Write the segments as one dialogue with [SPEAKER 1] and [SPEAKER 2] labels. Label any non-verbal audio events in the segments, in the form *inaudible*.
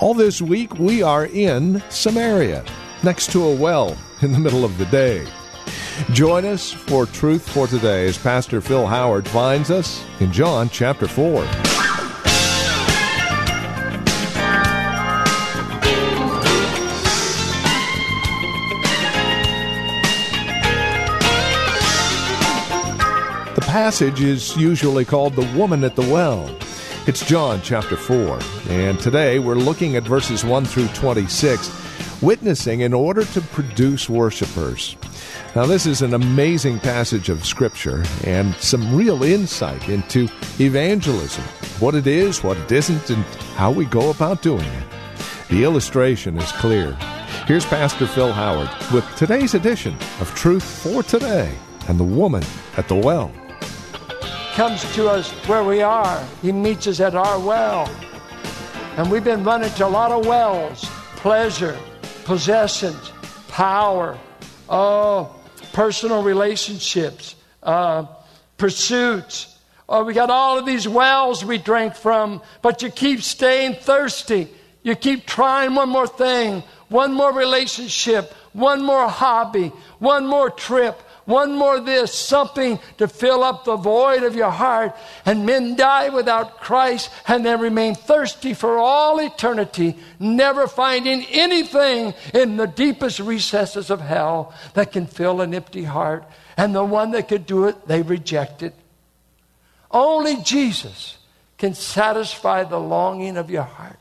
[SPEAKER 1] All this week, we are in Samaria, next to a well *laughs* in the middle of the day. Join us for Truth for Today as Pastor Phil Howard finds us in John chapter 4. The passage is usually called the woman at the well. It's John chapter 4, and today we're looking at verses 1 through 26, witnessing in order to produce worshipers. Now, this is an amazing passage of Scripture and some real insight into evangelism what it is, what it isn't, and how we go about doing it. The illustration is clear. Here's Pastor Phil Howard with today's edition of Truth for Today and the woman at the well
[SPEAKER 2] comes to us where we are. He meets us at our well. And we've been running to a lot of wells pleasure, possessions, power, oh, personal relationships, uh, pursuits. Oh, we got all of these wells we drink from, but you keep staying thirsty. You keep trying one more thing, one more relationship, one more hobby, one more trip, one more this, something to fill up the void of your heart. And men die without Christ and then remain thirsty for all eternity, never finding anything in the deepest recesses of hell that can fill an empty heart. And the one that could do it, they reject it. Only Jesus can satisfy the longing of your heart.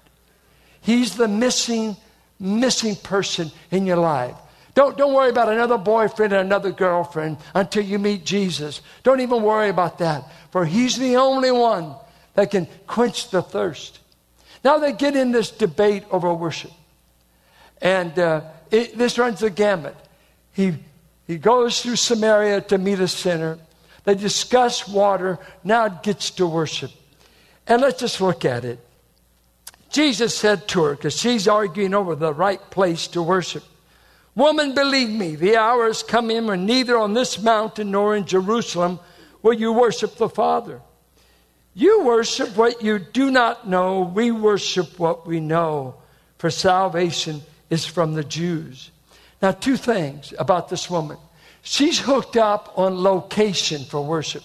[SPEAKER 2] He's the missing, missing person in your life. Don't, don't worry about another boyfriend and another girlfriend until you meet Jesus. Don't even worry about that, for He's the only one that can quench the thirst. Now they get in this debate over worship. And uh, it, this runs the gamut. He, he goes through Samaria to meet a sinner. They discuss water. Now it gets to worship. And let's just look at it. Jesus said to her, because she's arguing over the right place to worship. Woman, believe me, the hour is in when neither on this mountain nor in Jerusalem will you worship the Father. You worship what you do not know. We worship what we know, for salvation is from the Jews. Now, two things about this woman. She's hooked up on location for worship.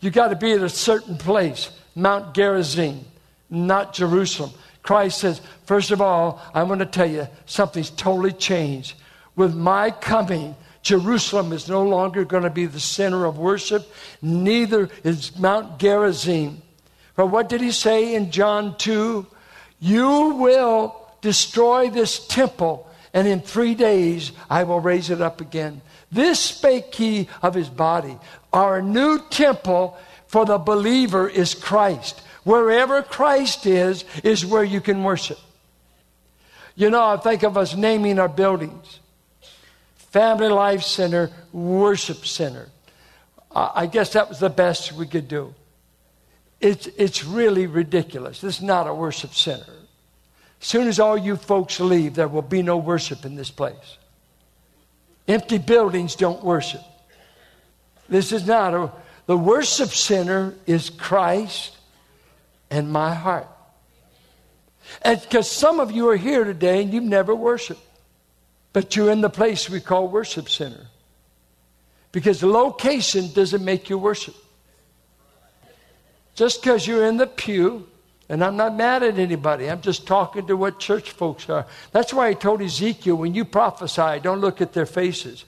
[SPEAKER 2] You got to be at a certain place, Mount Gerizim, not Jerusalem. Christ says, first of all, I want to tell you something's totally changed. With my coming, Jerusalem is no longer going to be the center of worship, neither is Mount Gerizim. For what did he say in John 2? You will destroy this temple, and in three days I will raise it up again. This spake he of his body. Our new temple for the believer is Christ. Wherever Christ is, is where you can worship. You know, I think of us naming our buildings Family Life Center, Worship Center. I guess that was the best we could do. It's, it's really ridiculous. This is not a worship center. As soon as all you folks leave, there will be no worship in this place. Empty buildings don't worship. This is not a. The worship center is Christ and my heart. And because some of you are here today and you've never worshiped, but you're in the place we call worship center. Because location doesn't make you worship. Just because you're in the pew, and I'm not mad at anybody, I'm just talking to what church folks are. That's why I told Ezekiel when you prophesy, don't look at their faces.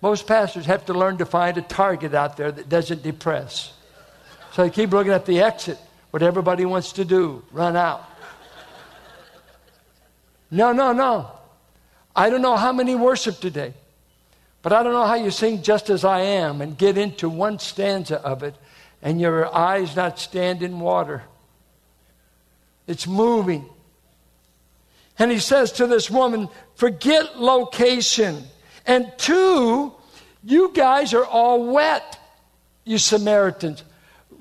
[SPEAKER 2] Most pastors have to learn to find a target out there that doesn't depress. So they keep looking at the exit what everybody wants to do run out. No, no, no. I don't know how many worship today, but I don't know how you sing just as I am and get into one stanza of it and your eyes not stand in water. It's moving. And he says to this woman, forget location. And two, you guys are all wet, you Samaritans.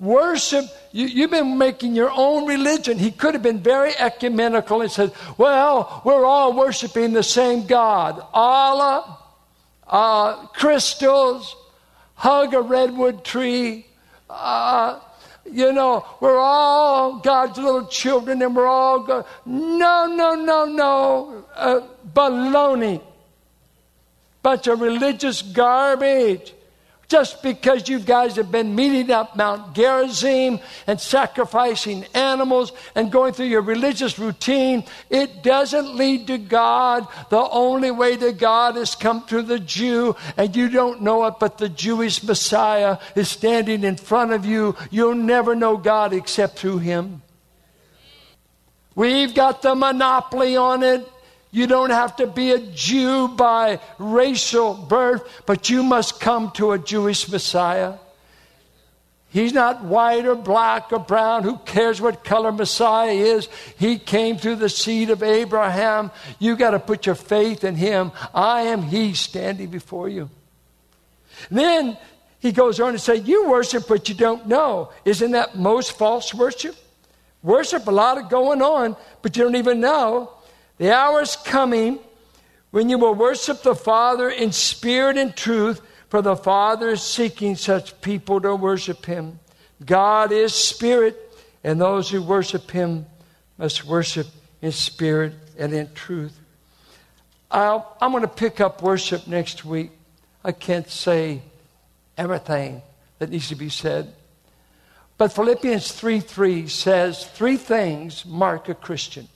[SPEAKER 2] Worship, you, have been making your own religion. He could have been very ecumenical and said, Well, we're all worshiping the same God. Allah, uh, crystals, hug a redwood tree. Uh, you know, we're all God's little children and we're all God. No, no, no, no. Uh, baloney. Bunch of religious garbage just because you guys have been meeting up Mount Gerizim and sacrificing animals and going through your religious routine, it doesn't lead to God. The only way to God is come through the Jew, and you don't know it, but the Jewish Messiah is standing in front of you. You'll never know God except through him. We've got the monopoly on it. You don't have to be a Jew by racial birth, but you must come to a Jewish Messiah. He's not white or black or brown. Who cares what color Messiah is? He came through the seed of Abraham. You got to put your faith in him. I am he standing before you. Then he goes on to say, You worship what you don't know. Isn't that most false worship? Worship, a lot of going on, but you don't even know. The hour is coming when you will worship the Father in spirit and truth, for the Father is seeking such people to worship Him. God is spirit, and those who worship Him must worship in spirit and in truth. i am going to pick up worship next week. I can't say everything that needs to be said. But Philippians 3 3 says three things mark a Christian.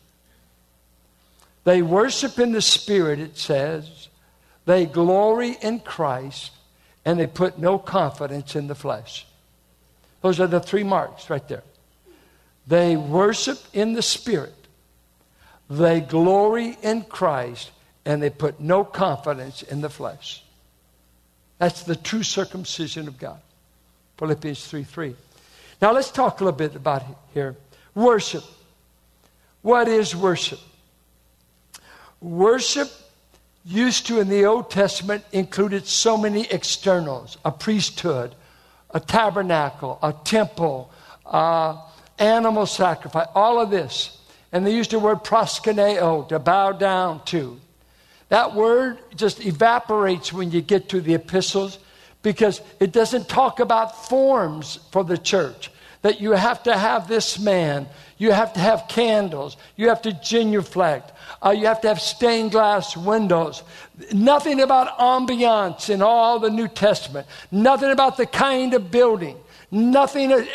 [SPEAKER 2] They worship in the Spirit, it says. They glory in Christ, and they put no confidence in the flesh. Those are the three marks right there. They worship in the Spirit, they glory in Christ, and they put no confidence in the flesh. That's the true circumcision of God. Philippians 3 3. Now let's talk a little bit about here. Worship. What is worship? Worship used to in the Old Testament included so many externals a priesthood, a tabernacle, a temple, uh, animal sacrifice, all of this. And they used the word proskuneo, to bow down to. That word just evaporates when you get to the epistles because it doesn't talk about forms for the church. That you have to have this man, you have to have candles, you have to genuflect, uh, you have to have stained glass windows. Nothing about ambiance in all the New Testament. Nothing about the kind of building. Nothing, uh,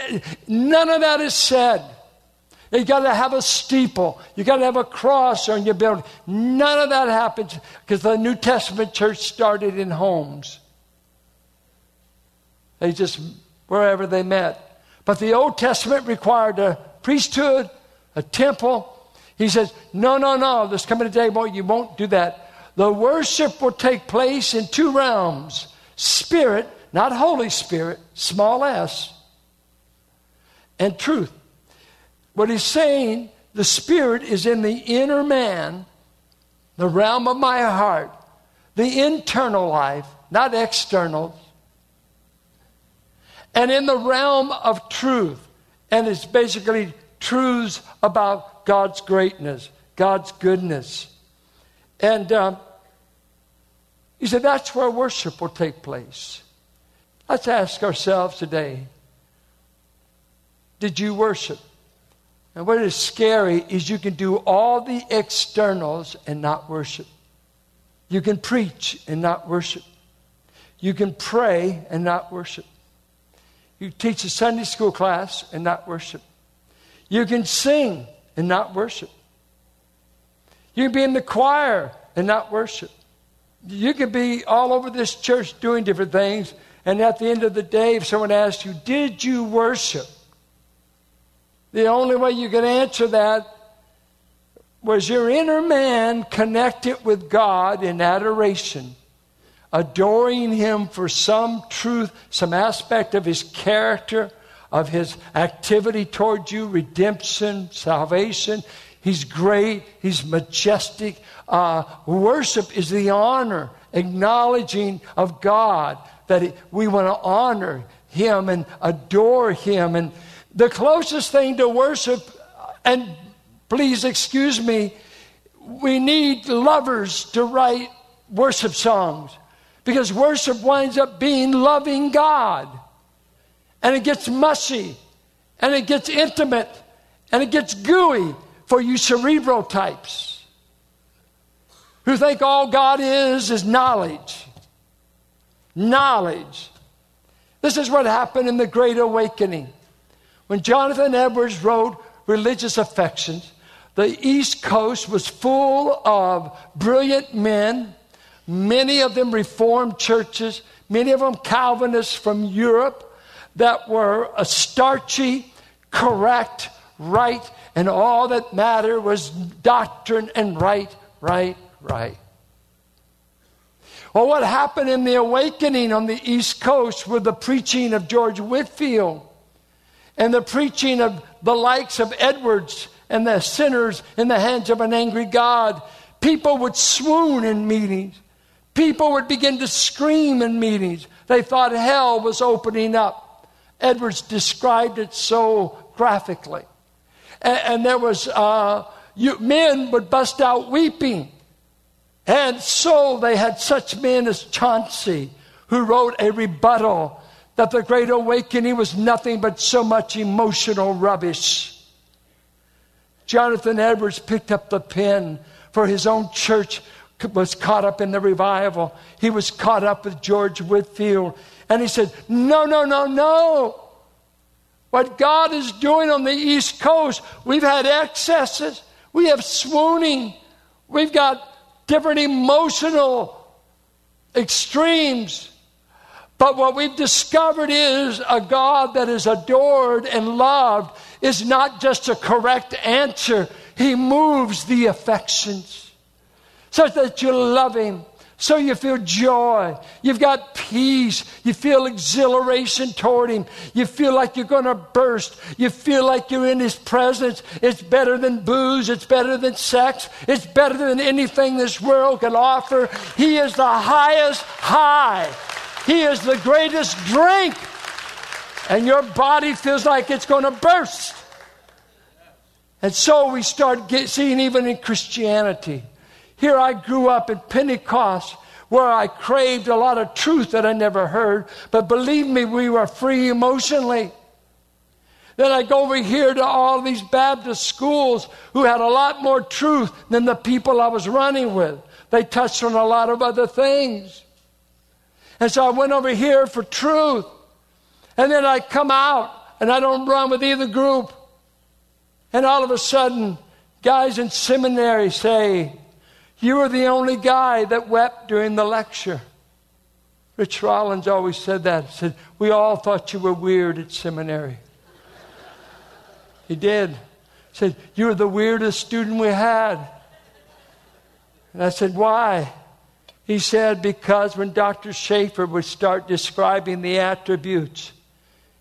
[SPEAKER 2] none of that is said. You got to have a steeple. You got to have a cross on your building. None of that happens because the New Testament church started in homes. They just wherever they met. But the Old Testament required a priesthood, a temple, he says, No, no, no, there's coming a day, boy, you won't do that. The worship will take place in two realms spirit, not Holy Spirit, small s, and truth. What he's saying, the spirit is in the inner man, the realm of my heart, the internal life, not external. And in the realm of truth, and it's basically truths about God's greatness, God's goodness. And uh, he said, that's where worship will take place. Let's ask ourselves today Did you worship? And what is scary is you can do all the externals and not worship. You can preach and not worship. You can pray and not worship. You teach a Sunday school class and not worship. You can sing and not worship. You can be in the choir and not worship. You could be all over this church doing different things, and at the end of the day, if someone asks you, Did you worship? The only way you could answer that was your inner man connected with God in adoration, adoring Him for some truth, some aspect of His character, of his activity toward you, redemption, salvation. He's great. He's majestic. Uh, worship is the honor, acknowledging of God that we want to honor Him and adore Him. And the closest thing to worship, and please excuse me, we need lovers to write worship songs because worship winds up being loving God. And it gets mushy, and it gets intimate, and it gets gooey for you cerebral types who think all God is is knowledge. Knowledge. This is what happened in the Great Awakening. When Jonathan Edwards wrote Religious Affections, the East Coast was full of brilliant men, many of them Reformed churches, many of them Calvinists from Europe that were a starchy, correct, right, and all that mattered was doctrine and right, right, right. Well, what happened in the awakening on the East Coast with the preaching of George Whitefield and the preaching of the likes of Edwards and the sinners in the hands of an angry God? People would swoon in meetings. People would begin to scream in meetings. They thought hell was opening up. Edwards described it so graphically and, and there was uh, you, men would bust out weeping. And so they had such men as Chauncy, who wrote a rebuttal that the Great Awakening was nothing but so much emotional rubbish. Jonathan Edwards picked up the pen for his own church was caught up in the revival. He was caught up with George Whitefield. And he said, No, no, no, no. What God is doing on the East Coast, we've had excesses, we have swooning, we've got different emotional extremes. But what we've discovered is a God that is adored and loved is not just a correct answer, He moves the affections such that you love Him so you feel joy. You've got peace. You feel exhilaration toward Him. You feel like you're going to burst. You feel like you're in His presence. It's better than booze. It's better than sex. It's better than anything this world can offer. He is the highest high. He is the greatest drink. And your body feels like it's going to burst. And so we start get, seeing even in Christianity here I grew up in Pentecost where I craved a lot of truth that I never heard, but believe me, we were free emotionally. Then I go over here to all these Baptist schools who had a lot more truth than the people I was running with. They touched on a lot of other things. And so I went over here for truth. And then I come out and I don't run with either group. And all of a sudden, guys in seminary say, you were the only guy that wept during the lecture. Rich Rollins always said that. He said, We all thought you were weird at seminary. he did. He said, You were the weirdest student we had. And I said, Why? He said, Because when Dr. Schaefer would start describing the attributes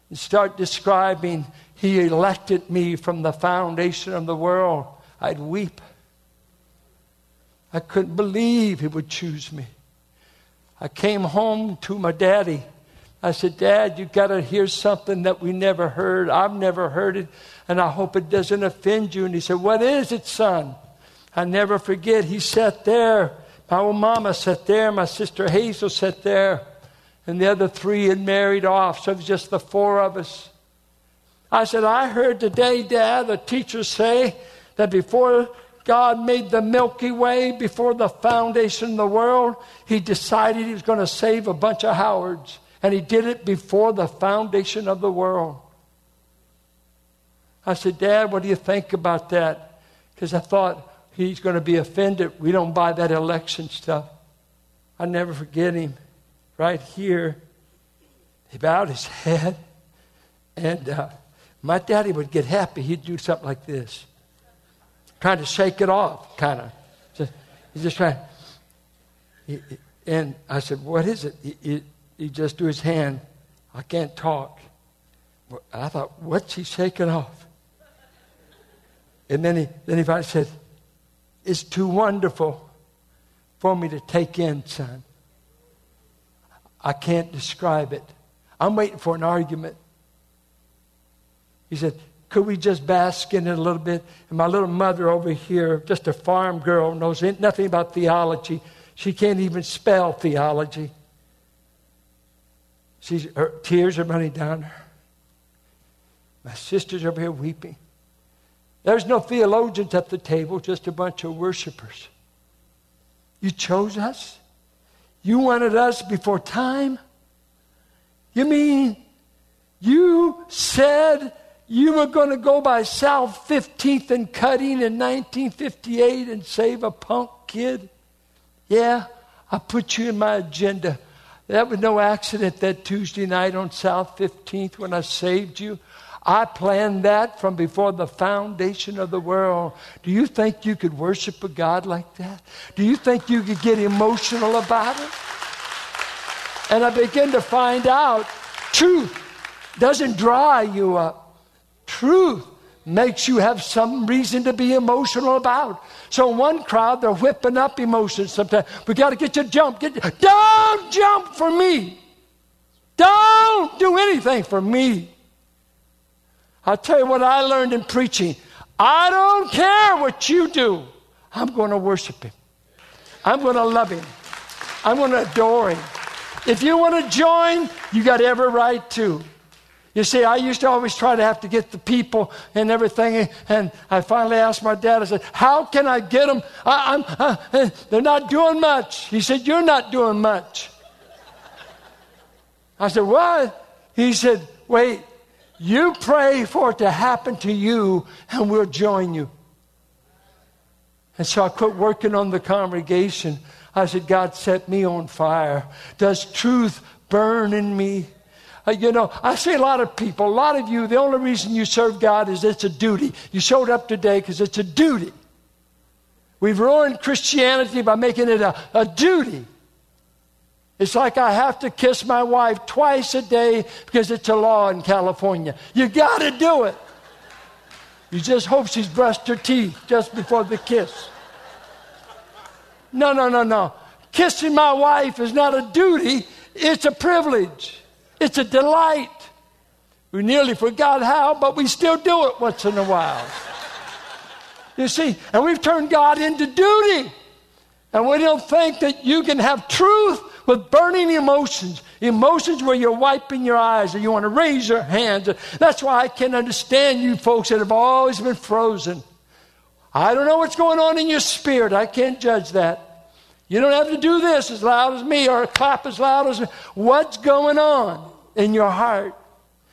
[SPEAKER 2] and start describing, He elected me from the foundation of the world, I'd weep. I couldn't believe he would choose me. I came home to my daddy. I said, Dad, you've got to hear something that we never heard. I've never heard it, and I hope it doesn't offend you. And he said, What is it, son? I never forget. He sat there. My old mama sat there. My sister Hazel sat there. And the other three had married off, so it was just the four of us. I said, I heard today, Dad, the teacher say that before God made the Milky Way before the foundation of the world, He decided He was going to save a bunch of Howards. And He did it before the foundation of the world. I said, Dad, what do you think about that? Because I thought he's going to be offended. We don't buy that election stuff. I never forget him right here. He bowed his *laughs* head, and uh, my daddy would get happy. He'd do something like this trying to shake it off, kind of. He's just trying. He, and I said, What is it? He, he, he just threw his hand. I can't talk. I thought, What's he shaking off? And then he, then he finally said, It's too wonderful for me to take in, son. I can't describe it. I'm waiting for an argument. He said, Could we just bask in it a little bit? And my little mother over here, just a farm girl, knows nothing about theology. She can't even spell theology. She's, her tears are running down her. My sister's over here weeping. There's no theologians at the table, just a bunch of worshipers. You chose us? You wanted us before time? You mean you said you were going to go by South 15th and Cutting in 1958 and save a punk kid? Yeah, I put you in my agenda. That was no accident that Tuesday night on South 15th when I saved you. I planned that from before the foundation of the world. Do you think you could worship a God like that? Do you think you could get emotional about it? And I begin to find out truth doesn't dry you up. Truth makes you have some reason to be emotional about. So in one crowd, they're whipping up emotions sometimes. We got to get you to jump. Get, don't jump for me. Don't do anything for me. I'll tell you what I learned in preaching. I don't care what you do. I'm going to worship him. I'm going to love him. I'm going to adore him. If you want to join, you got every right to. You see, I used to always try to have to get the people and everything, and I finally asked my dad, I said, How can I get them? I, uh, eh, they're not doing much. He said, You're not doing much. I said, What? He said, Wait, you pray for it to happen to you, and we'll join you. And so I quit working on the congregation. I said, God set me on fire. Does truth burn in me? Uh, you know, I see a lot of people, a lot of you, the only reason you serve God is it's a duty. You showed up today because it's a duty. We've ruined Christianity by making it a, a duty. It's like I have to kiss my wife twice a day because it's a law in California. You got to do it. You just hope she's brushed her teeth just before the kiss. No, no, no, no. Kissing my wife is not a duty, it's a privilege, it's a delight. We nearly forgot how, but we still do it once in a while. You see, and we've turned God into duty. And we don't think that you can have truth with burning emotions, emotions where you're wiping your eyes and you want to raise your hands. That's why I can understand you folks that have always been frozen. I don't know what's going on in your spirit. I can't judge that. You don't have to do this as loud as me or clap as loud as me. What's going on in your heart,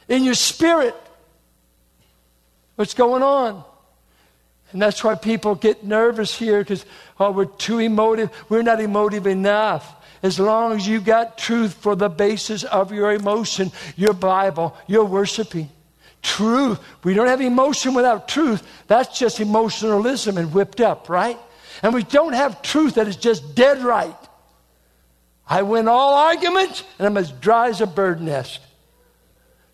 [SPEAKER 2] in your spirit? What's going on? And that's why people get nervous here because, oh, we're too emotive. We're not emotive enough. As long as you got truth for the basis of your emotion, your Bible, you're worshiping. Truth. We don't have emotion without truth. That's just emotionalism and whipped up, right? And we don't have truth that is just dead right. I win all arguments and I'm as dry as a bird nest.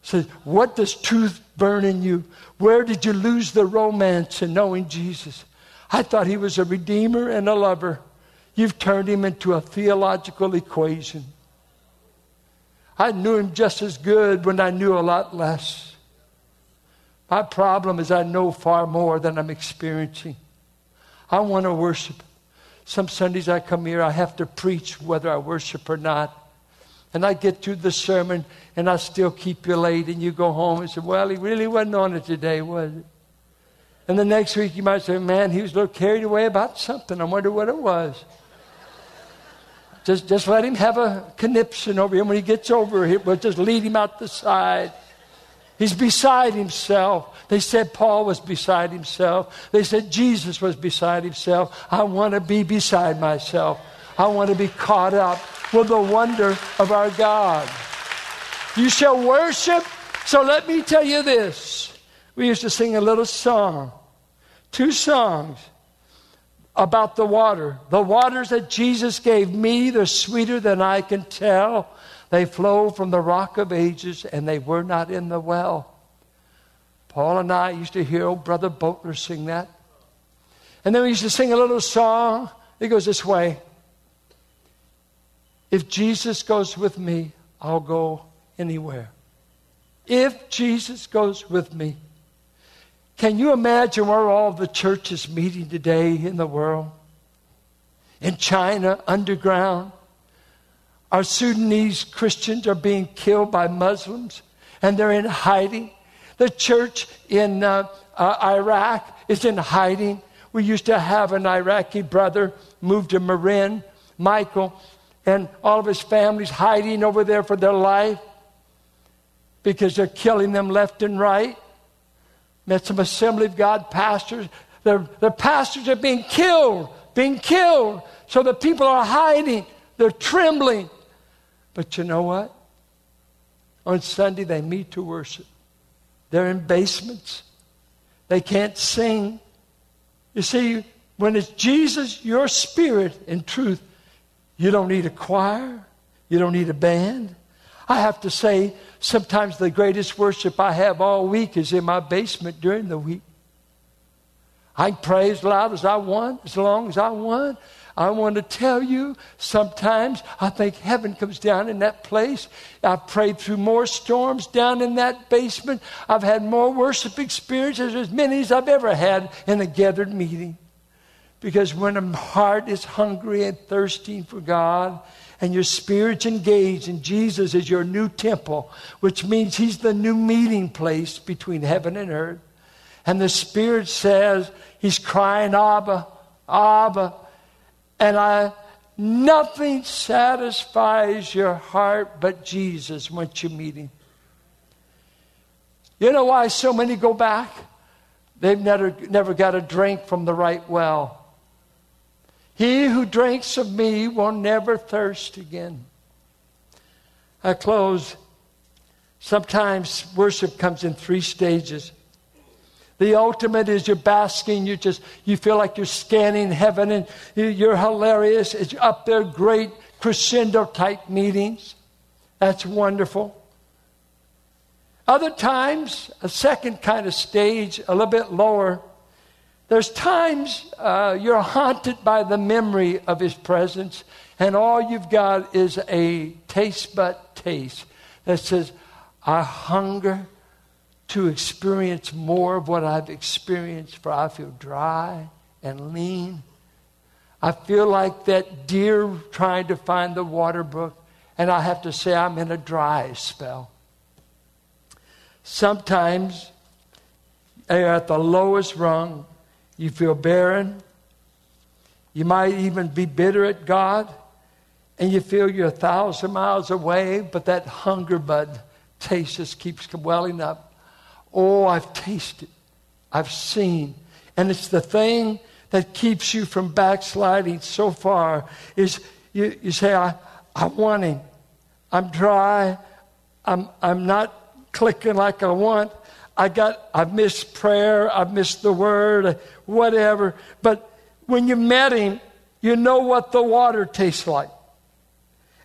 [SPEAKER 2] Says, what does truth burn in you? Where did you lose the romance in knowing Jesus? I thought he was a redeemer and a lover. You've turned him into a theological equation. I knew him just as good when I knew a lot less. My problem is I know far more than I'm experiencing. I want to worship. Some Sundays I come here, I have to preach whether I worship or not. And I get through the sermon and I still keep you late, and you go home and say, Well, he really wasn't on it today, was it? And the next week you might say, Man, he was a little carried away about something. I wonder what it was. Just, just let him have a conniption over him. When he gets over it, we'll just lead him out the side. He's beside himself. They said Paul was beside himself. They said Jesus was beside himself. I want to be beside myself. I want to be caught up with the wonder of our God. You shall worship. So let me tell you this. We used to sing a little song, two songs about the water. The waters that Jesus gave me, they're sweeter than I can tell. They flow from the rock of ages, and they were not in the well. Paul and I used to hear old Brother Boatler sing that. And then we used to sing a little song. It goes this way If Jesus goes with me, I'll go anywhere. If Jesus goes with me. Can you imagine where all the churches meeting today in the world? In China, underground. Our Sudanese Christians are being killed by Muslims and they're in hiding. The church in uh, uh, Iraq is in hiding. We used to have an Iraqi brother move to Marin, Michael, and all of his family's hiding over there for their life because they're killing them left and right. Met some Assembly of God pastors. Their, their pastors are being killed, being killed. So the people are hiding. They're trembling. But you know what? On Sunday, they meet to worship. They're in basements. They can't sing. You see, when it's Jesus, your spirit in truth, you don't need a choir. You don't need a band. I have to say, sometimes the greatest worship I have all week is in my basement during the week. I can pray as loud as I want, as long as I want. I want to tell you, sometimes I think heaven comes down in that place. I've prayed through more storms down in that basement. I've had more worship experiences, as many as I've ever had in a gathered meeting. Because when a heart is hungry and thirsting for God, and your spirit's engaged, and Jesus is your new temple, which means He's the new meeting place between heaven and earth. And the Spirit says, He's crying, Abba, Abba. And I, nothing satisfies your heart but Jesus once you meet Him. You know why so many go back? They've never, never got a drink from the right well. He who drinks of me will never thirst again. I close. Sometimes worship comes in three stages. The ultimate is you're basking, you just you feel like you're scanning heaven and you're hilarious. It's up there, great crescendo type meetings. That's wonderful. Other times, a second kind of stage, a little bit lower, there's times uh, you're haunted by the memory of His presence, and all you've got is a taste but taste that says, I hunger to experience more of what I've experienced, for I feel dry and lean. I feel like that deer trying to find the water brook, and I have to say I'm in a dry spell. Sometimes you're at the lowest rung you feel barren. You might even be bitter at God. And you feel you're a thousand miles away, but that hunger bud taste just keeps welling up. Oh, I've tasted. I've seen. And it's the thing that keeps you from backsliding so far is you, you say, I, I want him. I'm dry. I'm, I'm not clicking like I want. I got, I've missed prayer, I've missed the word, whatever. But when you met him, you know what the water tastes like.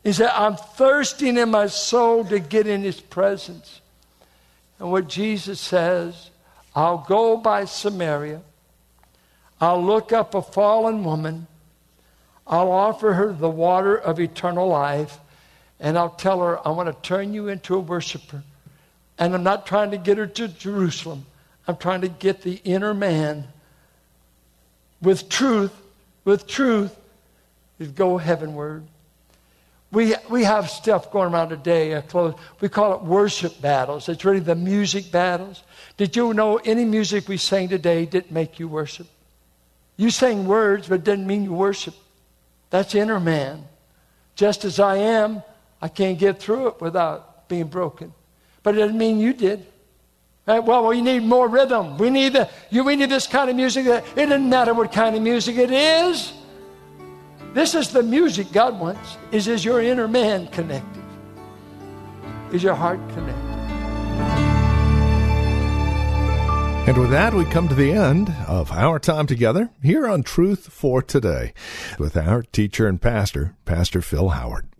[SPEAKER 2] He said, I'm thirsting in my soul to get in his presence. And what Jesus says, I'll go by Samaria. I'll look up a fallen woman. I'll offer her the water of eternal life. And I'll tell her, I want to turn you into a worshiper. And I'm not trying to get her to Jerusalem. I'm trying to get the inner man with truth, with truth, is go heavenward. We, we have stuff going around today. Uh, close, we call it worship battles. It's really the music battles. Did you know any music we sang today didn't make you worship? You sang words, but it didn't mean you worship. That's inner man. Just as I am, I can't get through it without being broken but it doesn't mean you did. Right? Well, we need more rhythm. We need, the, you, we need this kind of music. It doesn't matter what kind of music it is. This is the music God wants. Is, is your inner man connected? Is your heart connected?
[SPEAKER 1] And with that, we come to the end of our time together here on Truth for Today with our teacher and pastor, Pastor Phil Howard.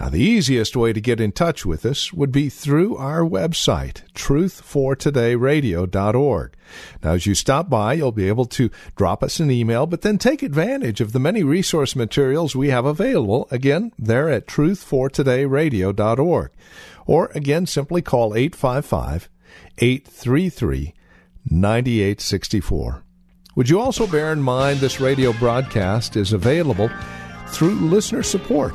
[SPEAKER 1] Now, the easiest way to get in touch with us would be through our website, truthfortodayradio.org. Now, as you stop by, you'll be able to drop us an email, but then take advantage of the many resource materials we have available. Again, there at truthfortodayradio.org. Or again, simply call 855 833 9864. Would you also bear in mind this radio broadcast is available through listener support?